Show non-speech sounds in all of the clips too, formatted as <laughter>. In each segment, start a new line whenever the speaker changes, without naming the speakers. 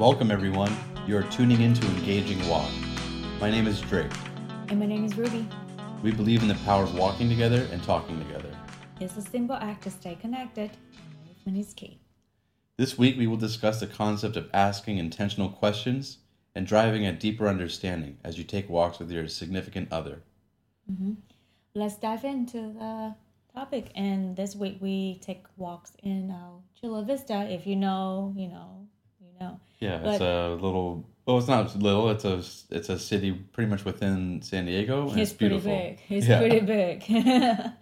Welcome, everyone. You are tuning into Engaging Walk. My name is Drake.
And my name is Rubie.
We believe in the power of walking together and talking together.
It's a simple act to stay connected. Movement is key.
This week, we will discuss the concept of asking intentional questions and driving a deeper understanding as you take walks with your significant other. Mm-hmm.
Let's dive into the topic. And this week we take walks in our Chula Vista. If you know, you know, know.
Yeah,
But-
it's a little. Well, it's not little. It's a it's a city pretty much within San Diego, and it's,
It's pretty
beautiful.
big. It's
Yeah.
pretty big. <laughs>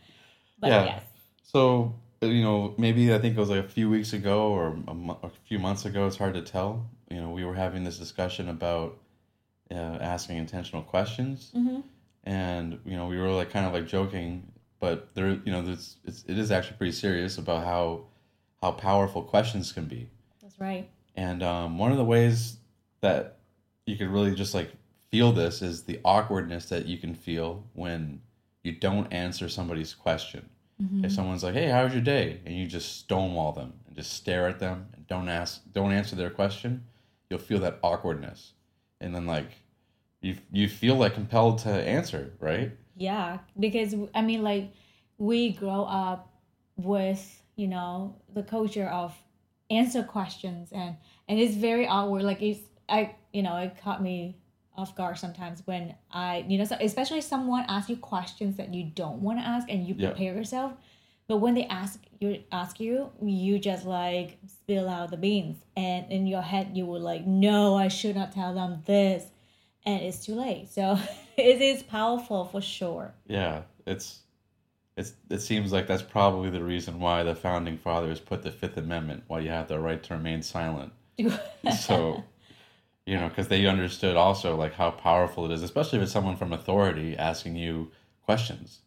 but
Yeah.
yes.
So you know, maybe I think it was like a few weeks ago or a, mo- a few months ago. It's hard to tell. You know, we were having this discussion about uh, asking intentional questions,
hmm
and you know, we were like kind of like joking, but there, you know, it's, it is actually pretty serious about how how powerful questions can be.
That's right.
And um, one of the ways that you could really just like feel this is the awkwardness that you can feel when you don't answer somebody's question.
Mm-hmm.
If someone's like, "Hey, how was your day?" and you just stonewall them and just stare at them and don't ask, don't answer their question, you'll feel that awkwardness, and then like you you feel like compelled to answer, right?
Yeah, because I mean, like, we grow up with you know the culture of answer questions, and and it's very awkward. Like, it's I you know it caught me off guard sometimes when I you know so especially someone asks you questions that you don't want to ask and you
Yeah.
prepare yourself, but when they ask you ask you, you just like spill out the beans, and in your head you were like, no, I should not tell them this and it's too late. So <laughs> it is powerful for sure.
Yeah, it's it's it seems like that's probably the reason why the founding fathers put the Fifth Amendment, why you have the right to remain silent. <laughs> so you know because they understood also like how powerful it is especially if it's someone from authority asking you questions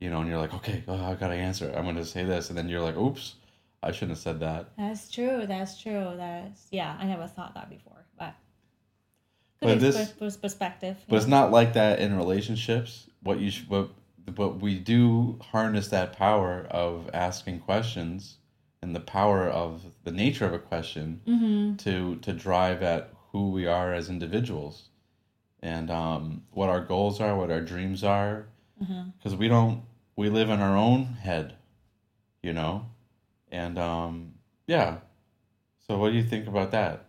you know and you're like okay oh, i gotta answer i'm gonna say this and then you're like oops i shouldn't have said that
That's true. That's true. That's yeah. I never thought that before, but
But this-
pers- pers- perspective.
but it's not like that in relationships what you sh- what but we do harness that power of asking questions and the power of the nature of a question
Mm-hmm.
to to drive at who we are as individuals and um, what our goals are, what our dreams are,
Mm-hmm.
because we don't we live in our own head, you know, and um, yeah. So what do you think about that?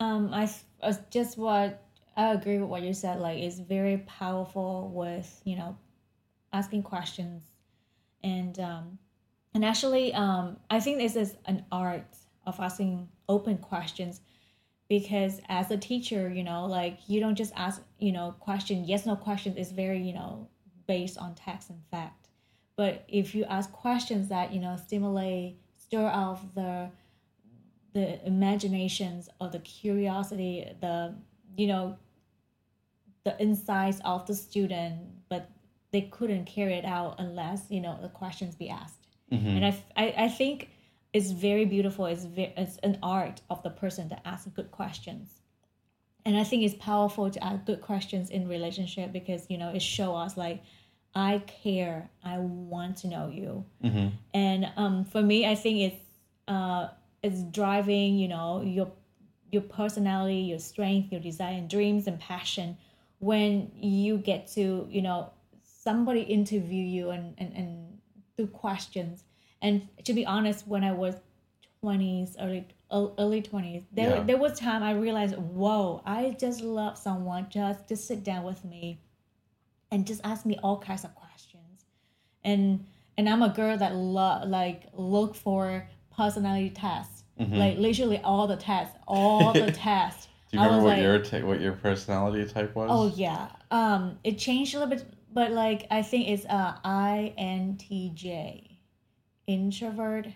Um, I s- uh, just what I agree with what you said. Like, it's very powerful with you know asking questions, and um, and actually, um, I think this is an art of asking open questions, because as a teacher, you know, like you don't just ask you know question yes no questions is very you know based on text and fact, but if you ask questions that you know stimulate stir out the the imaginations or the curiosity the you know the insights of the student but they couldn't carry it out unless you know the questions be asked.
Mm-hmm.
and I, I, I think it's very beautiful. It's, ve- it's an art of the person to ask good questions. And i think it's powerful to ask good questions in relationship because you know it show us like i care. I want to know you.
Mm-hmm.
and um, for me i think it's uh, it's driving you know your your personality your strength your desire and dreams and passion when you get to you know somebody interview you and and, and through questions and to be honest when i was 20s early early 20s there,
Yeah.
there was time i realized whoa i just love someone just to sit down with me and just ask me all kinds of questions and and i'm a girl that lo- like look for personality tests
Mhm.
like literally all the tests all the <laughs> tests
Do you
I
remember what
like-
your ta- what your personality type was?
Oh yeah. Um, it changed a little bit, but like I think it's uh INTJ, introvert,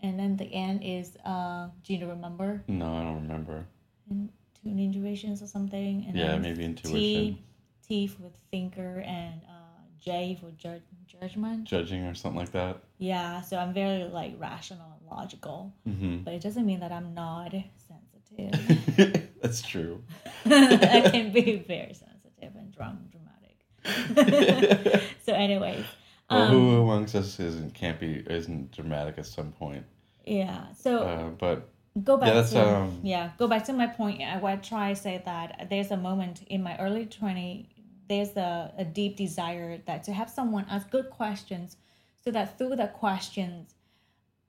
and then the N is uh. Do you remember?
No, I don't remember.
In, two intuitions or something. And
Yeah, maybe intuition.
T, T for thinker, and uh, J for ju- judgment.
Judging or something like that.
Yeah. So I'm very like rational and logical,
Mm-hmm.
but it doesn't mean that I'm not sensitive. <laughs>
That's true. <laughs>
I <laughs> can be very sensitive and dramatic. So, anyways,
Well,
um,
who amongst us isn't can't be isn't dramatic at some point?
yeah. So,
Uh, but
go back
Yeah, that's,
to
um,
yeah go back to my point i to try to say that there's a moment in my early 20 there's a, a deep desire that to have someone ask good questions so that through the questions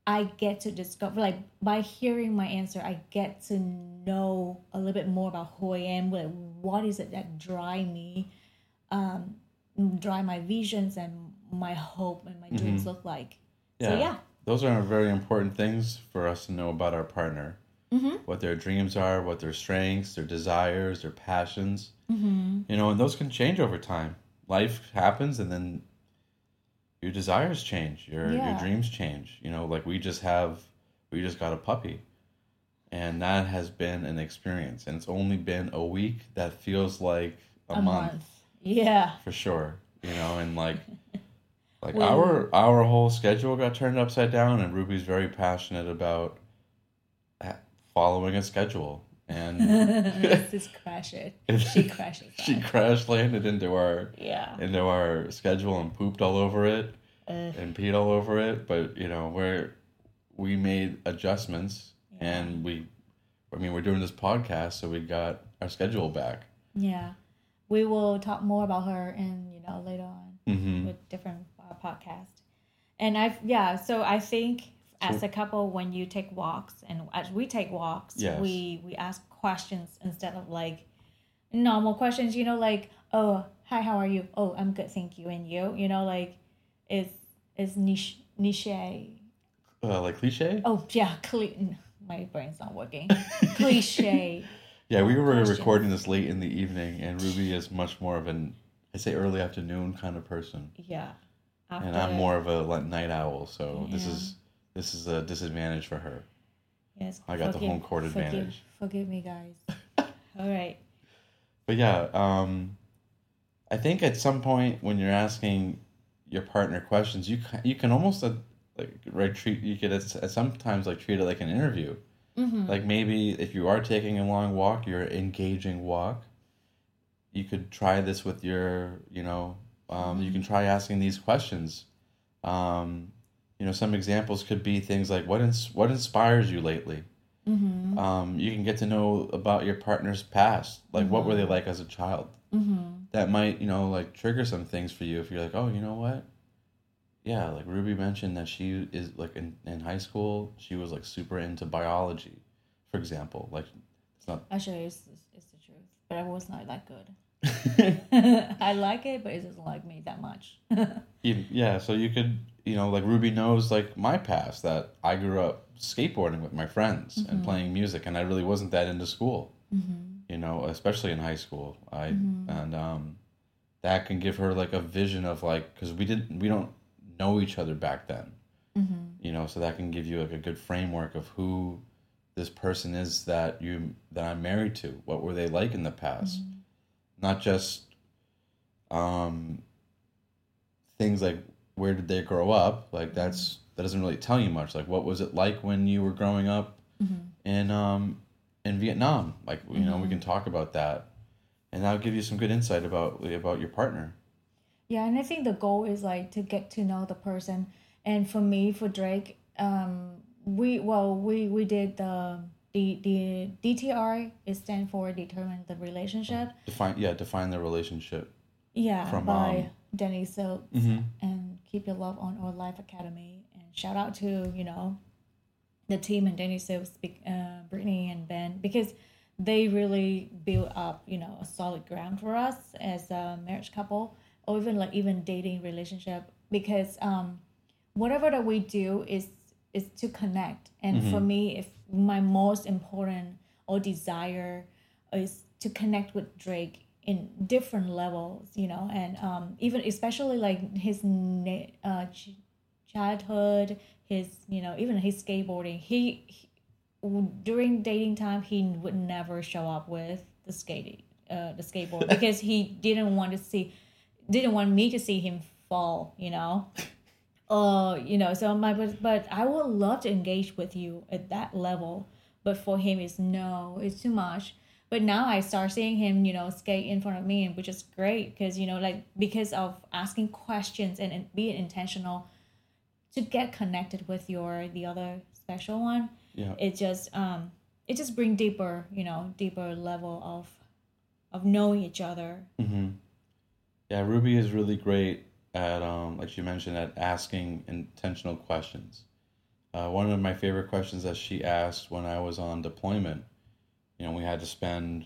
i get to discover like by hearing my answer i get to know a little bit more about who i am like what is it that drive me um my visions and my hope and my dreams look like so yeah
Those are very important things for us to know about our partner.
mm-hmm.
What their dreams are, what their strengths, their desires, their passions.
Mm-hmm.
You know, and those can change over time. Life happens and then your desires change, your your dreams change. You know, like we just have we just got a puppy. And that has been an experience. And it's only been a week that feels like a, month.
Yeah
for sure you know and like <laughs> like
Well-
our our whole schedule got turned upside down and rubie's very passionate about uh, following a schedule and <laughs>
just crash it. <laughs> She crashes.
she crash landed into our
yeah.
into our schedule and pooped all over it
Ugh.
and peed all over it but you know we're we made adjustments
Yeah.
and we i mean we're doing this podcast so we got our schedule back
yeah. We will talk more about her and you know later on
mm-hmm.
with different uh, podcasts. And I've yeah. So I think as a couple, when you take walks and as we take walks,
Yes.
we we ask questions instead of like normal questions. You know, like oh hi, how are you? Oh, I'm good, thank you. And you, you know, like is is niche niche
uh, like cliche
Oh yeah, cle- my brain's not working. <laughs> Cliche.
Yeah, we were
questions.
recording this late in the evening, and Rubie is much more of an, I say early afternoon kind of person,
Yeah.
and I'm more of a like, night owl. So this is this is a disadvantage for her.
Yes.
I got the home court
forgive-
advantage.
Forgive me, guys. <laughs> All right.
But yeah, um, I think at some point when you're asking your partner questions, you ca- you can almost uh, like right treat you could at, at sometimes like treat it like an interview.
Mm-hmm.
Like maybe if you are taking a long walk, your engaging walk, you could try this with your, you know, um, you can try asking these questions. Um, you know, some examples could be things like what ins- what inspires you lately.
Mm-hmm.
Um, you can get to know about your partner's past, like what were they like as a child.
Mm-hmm.
That might, you know, like trigger some things for you if you're like, oh, you know what? Yeah, like Rubie mentioned that she is like in, in high school, she was like super into biology, for example. Like, it's not.
Actually, it's, it's, the truth. But I was not that good. <laughs> <laughs> I like it, but it doesn't like me that much. <laughs>
Yeah, so you could, you know, like Rubie knows like my past that I grew up skateboarding with my friends and playing music, and I really wasn't that into school.
mm-hmm.
You know, especially in high school. I and um, that can give her like a vision of like because we didn't we don't know each other back then.
Mm-hmm.
You know, so that can give you like a good framework of who this person is that you that I'm married to. What were they like in the past? Not just um things like where did they grow up? Like that's that doesn't really tell you much. Like what was it like when you were growing up
Mm-hmm.
in um in Vietnam? Like you know, we can talk about that. And that'll give you some good insight about about your partner.
Yeah, and I think the goal is like to get to know the person. And for me, for Drake, um, we well we we did the the the DTR is stand for determine the relationship.
Define yeah, define the relationship.
Yeah,
From,
by
um,
Danny Silks
Mhm.
and Keep Your Love on Our Life Academy. And shout out to you know the team and Danny Silks, Bec- uh, Brittany and Ben because they really built up you know a solid ground for us as a marriage couple or even like even dating relationship because um whatever that we do is is to connect. And for me if my most important or desire is to connect with drake in different levels you know and um even especially like his uh ch- childhood his you know even his skateboarding he, he during dating time he would never show up with the skating uh the skateboard <laughs> because he didn't want to see didn't want me to see him fall you know <laughs> uh you know so my but, but i would love to engage with you at that level but for him it's no it's too much but now i start seeing him you know skate in front of me which is great because you know like because of asking questions and, and being intentional to get connected with your the other special one
Yeah.
it just um it just bring deeper you know deeper level of of knowing each other
Mm-hmm. Yeah, Rubie is really great at, um, like you mentioned, at asking intentional questions. Uh, one of my favorite questions that she asked when I was on deployment, you know, we had to spend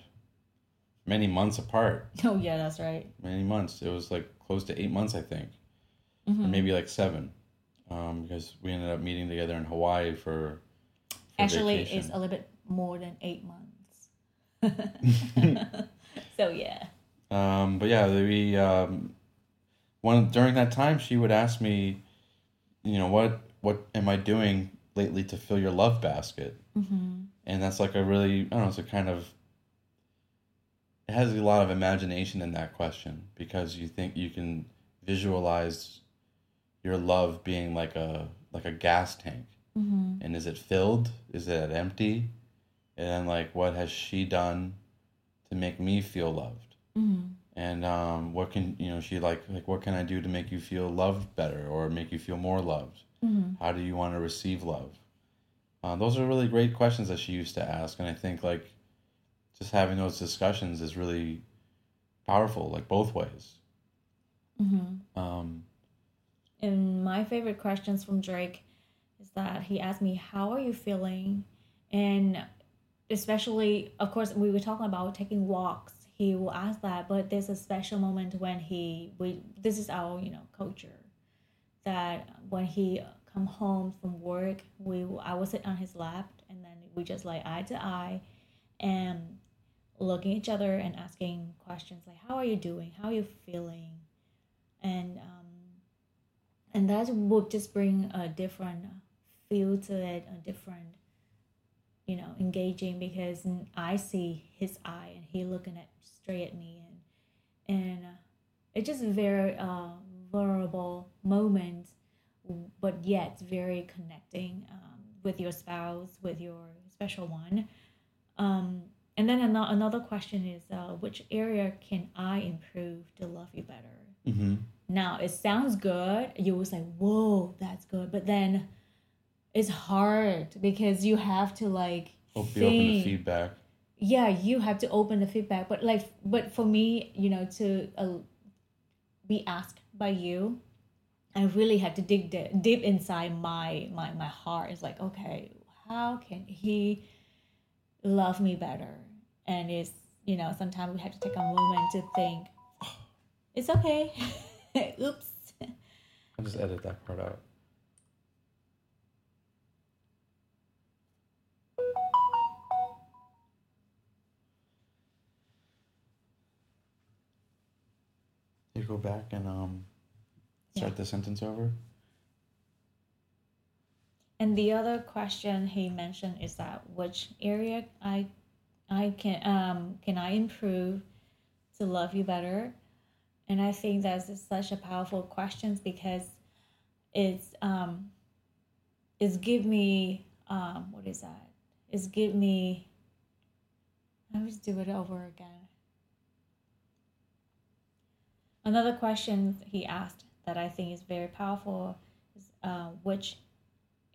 many months apart, <laughs>
oh yeah that's right
many months. It was like close to eight months, I think, or
Mhm.
maybe like seven, um, because we ended up meeting together in Hawaii for, for
actually
vacation.
it's a little bit more than eight months <laughs> <laughs> so yeah
Um, but yeah, we um, one during that time she would ask me, you know, what what am I doing lately to fill your love basket?
mm-hmm.
And that's like a really I don't know, it's a kind of it has a lot of imagination in that question because you think you can visualize your love being like a like a gas tank.
Mm-hmm.
And is it filled? Is it empty? And then like what has she done to make me feel loved?
Mm-hmm.
and um, what can you know she like like what can i do to make you feel loved better or make you feel more loved
Mm-hmm.
how do you want to receive love uh, those are really great questions that she used to ask and i think like just having those discussions is really powerful like both ways
Mm-hmm.
um,
And my favorite questions from Drake is that he asked me, How are you feeling? And especially, of course, we were talking about taking walks. He will ask that, but there's a special moment when he, we, this is our, you know, culture, that when he come home from work, we, I will sit on his lap and then we just like eye to eye and looking at each other and asking questions like, How are you doing? How are you feeling? And, um, and that would just bring a different feel to it a different you know engaging because i see his eye and he looking at straight at me and and uh, it's just a very uh, vulnerable moment but yet very connecting um, with your spouse with your special one um, and then ano- another question is uh, which area can i improve to love you better
mhm.
now it sounds good. You was like, whoa, that's good. But then it's hard because you have to like
hope you open
think.
feedback
Yeah, you have to open the feedback. But like, but for me, you know, to uh, be asked by you, I really had to dig de- deep inside my my my heart. It's like, okay, how can he love me better? And it's you know, sometimes we have to take a moment to think. It's okay. <laughs> Oops.
i'll just edit that part out you go back and um start
Yeah.
the sentence over
And the other question he mentioned is that which area I I can um can I improve to love you better? And I think that's such a powerful question because it's um it's give me um what is that? It's give me let me just do it over again. Another question he asked that I think is very powerful is uh, which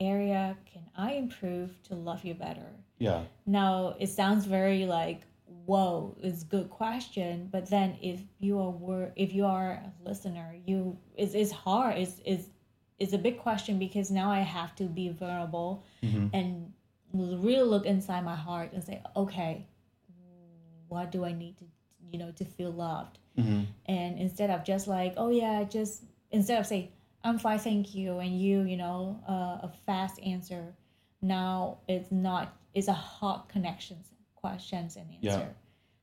area can I improve to love you better?
yeah
Now it sounds very like whoa, it's a good question, but then if you are wor- if you are a listener, you it's, it's hard. It's, it's it's a big question because now I have to be vulnerable
hmm
and really look inside my heart and say, okay, what do I need to you know to feel loved?
Hmm
and instead of just like oh yeah just instead of say i'm fine thank you and you you know uh, a fast answer now it's not it's a hot connections questions and answer. Yeah.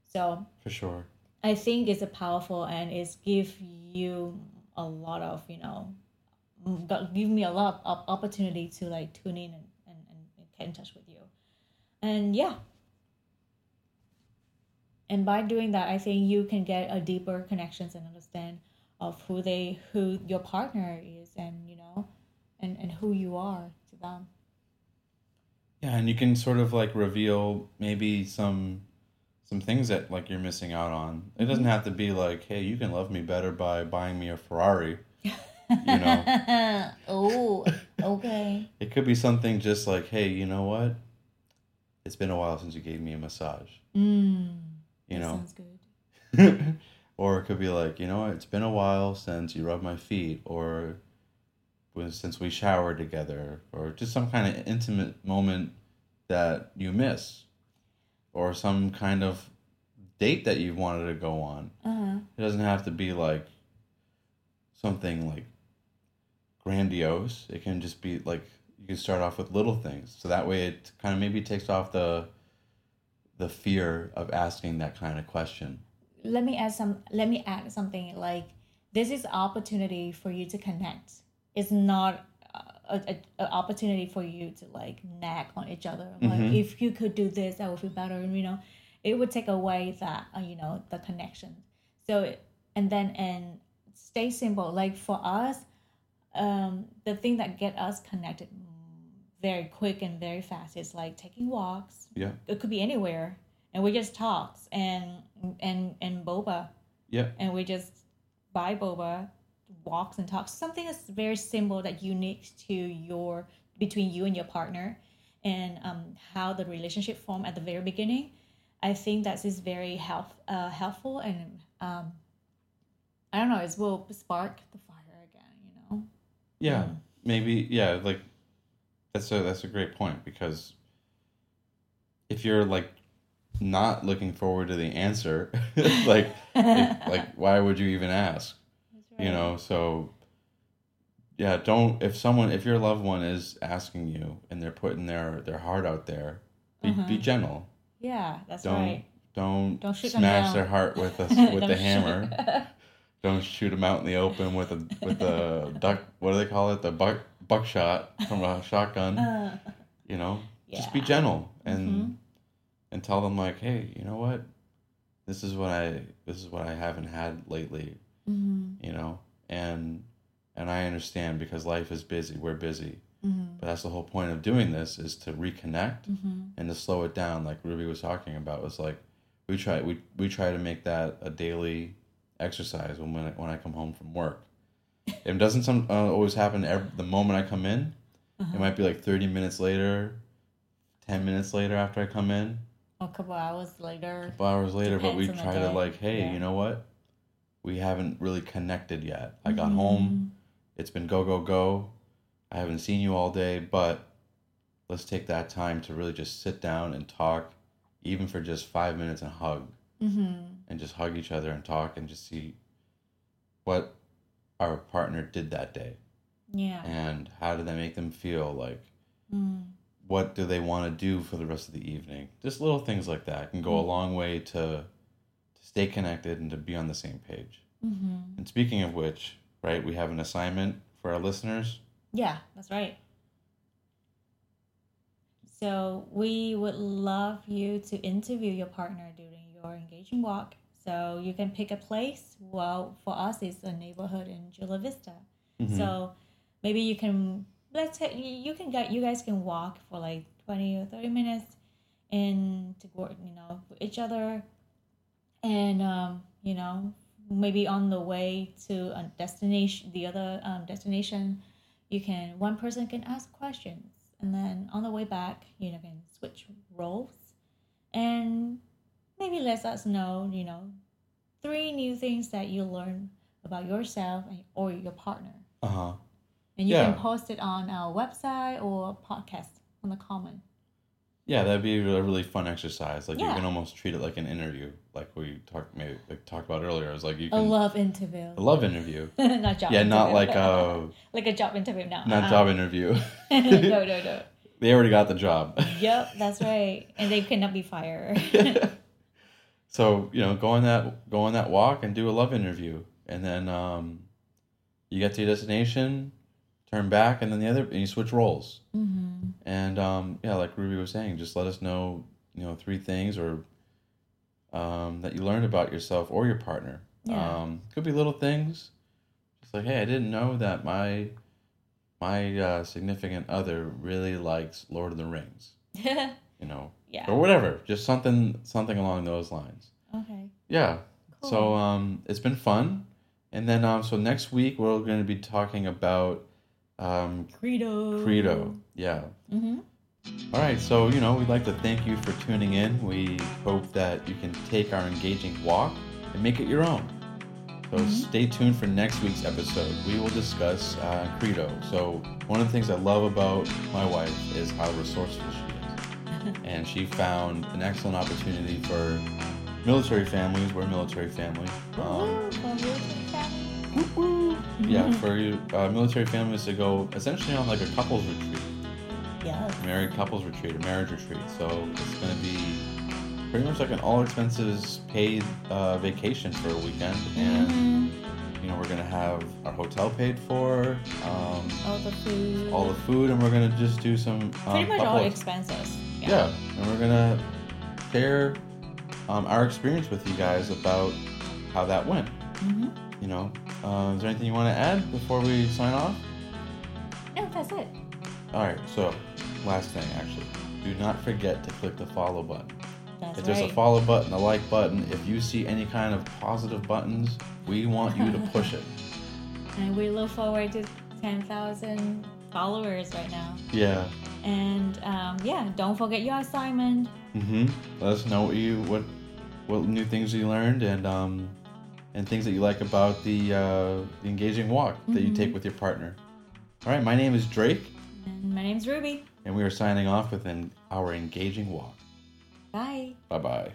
so
for sure.
I think it's a powerful and it's give you a lot of you know got- give me a lot of opportunity to like tune in and, and, and get in touch with you. And yeah and by doing that i think you can get a deeper connections and understand of who they who your partner is and you know and and who you are to them
Yeah, and you can sort of like reveal maybe some some things that like you're missing out on. It doesn't have to be like, hey, you can love me better by buying me a Ferrari. You know. <laughs>
oh, okay.
it could be something just like, hey, you know what? It's been a while since you gave me a massage.
Mm,
You
that
know.
sounds good. <laughs>
or it could be like, you know? It's been a while since you rubbed my feet, or since we showered together, or just some kind of intimate moment that you miss, or some kind of date that you wanted to go on.
Uh-huh.
It doesn't have to be like something like grandiose. It can just be like you can start off with little things. So that way it kind of maybe takes off the the fear of asking that kind of question.
Let me add some. Let me add something. Like this is opportunity for you to connect. It's not a, a, a opportunity for you to like nag on each other. Like
Mhm.
if you could do this, I would feel better. and You know, it would take away that uh, you know the connection. So and then and stay simple. Like for us, um, the thing that get us connected very quick and very fast It's like taking walks.
Yeah.
It could be anywhere, and we just talks and and and boba,
Yeah.
and we just buy boba, walks and talks. Something that's very simple that unique to your between you and your partner, and um, how the relationship formed at the very beginning. I think that is very help uh, helpful and um, I don't know. It will spark the fire again. You know.
Yeah.
Mm.
Maybe yeah, like that's a that's a great point because if you're like not looking forward to the answer, <laughs> like it, <laughs> like why would you even ask?
That's
you know so yeah don't if someone if your loved one is asking you and they're putting their their heart out there be, be
Uh-huh.
gentle
Yeah, that's
don't
right.
don't,
Don't
smash their heart with a <laughs> with the hammer don't shoot them out in the open with a with a duck what do they call it the buck buckshot from a <laughs> shotgun
Uh,
you know? Just be gentle and
Mhm.
and tell them like hey you know what? This is what i this is what i haven't had lately
Mhm,
you know? And and i understand because life is busy. We're busy.
Mhm,
but that's the whole point of doing this is to reconnect
mhm.
and to slow it down like rubie was talking about. Was like we try we, we try to make that a daily exercise when when I, when I come home from work it doesn't some uh, always happen every, the moment i come in
Uh-huh.
it might be like 30 minutes later 10 minutes later after i come in
A couple hours later.
a couple hours later but we
Depends on the
try to like hey
Yeah.
you know what we haven't really connected yet i got
Mhm.
home it's been go go go i haven't seen you all day but let's take that time to really just sit down and talk even for just five minutes and hug
Mhm.
and just hug each other and talk and just see what our partner did that day
Yeah.
and how did that make them feel like
Mm.
what do they want to do for the rest of the evening just little things like that can go a
Mhm.
long way to to stay connected and to be on the same page
Mhm.
and speaking of which right we have an assignment for our listeners
Yeah, that's right. So we would love you to interview your partner during your engaging walk. So you can pick a place. Well, for us, it's a neighborhood in Chula Vista.
Mhm.
So maybe you can let's say you can get you guys can walk for like twenty or thirty minutes, and to work you know with each other, and um, you know maybe on the way to a destination, the other um, destination, you can one person can ask questions, and then on the way back, you know can switch roles, and maybe let us know you know three new things that you learn about yourself or your partner.
uh-huh
And you
Yeah.
can post it on our website or podcast on the comment.
yeah that'd be a really fun exercise like you can almost treat it like an interview like we talked maybe like talked about earlier it was like you
A love interview.
a love interview <laughs>
not job.
yeah not like a <laughs>
like a job interview. No.
not
uh-uh.
job interview <laughs>
no, no, no.
they already got the job
Yep, that's right. And they cannot be fired.
So you know go on that go on that walk and do a love interview. And then um, you get to your destination turn back and then the other and you switch roles.
Mm-hmm.
and um, yeah like rubie was saying just let us know you know three things or um, that you learned about yourself or your partner.
Yeah.
um, could be little things. Just like hey i didn't know that my my uh, significant other really likes lord of the rings <laughs> you know
yeah.
or whatever just something something along those lines
Okay.
yeah. So
Cool.
um, it's been fun, And then, um, so next week we're going to be talking about um,
Credo.
Credo. Yeah.
Mm-hmm.
All right. So, you know, we'd like to thank you for tuning in. We hope that you can take our engaging walk and make it your own. So,
Mhm.
stay tuned for next week's episode. We will discuss uh, Credo. So, one of the things I love about my wife is how resourceful she is. And she found an excellent opportunity for military families. We're a military family. Um, yeah, for you, uh, military families to go essentially on like a couples retreat,
Yes.
married couples retreat, a marriage retreat. So it's going to be pretty much like an all expenses paid uh, vacation for a weekend, and
Mhm.
you know we're going to have our hotel paid for, um,
All the food.
all the food, and we're going to just do some um,
Pretty much all
ex-
expenses.
Yeah. and we're gonna share um, our experience with you guys about how that went.
hmm
You know, uh, is there anything you want to add before we sign off?
No, that's it.
All right. So, last thing, actually, do not forget to click the follow button.
That's
if there's
right.
a follow button, a like button, if you see any kind of positive buttons, we want you to <laughs> push it.
and we look forward to 10,000 followers right now.
Yeah.
And um, yeah, don't forget your assignment.
Mm-hmm. Let us know what you what what new things you learned and um and things that you like about the uh, the engaging walk that you
Mhm.
take with your partner. All right. My name is Drake,
And my name's Rubie.
and we are signing off with an, our engaging walk.
Bye.
Bye bye.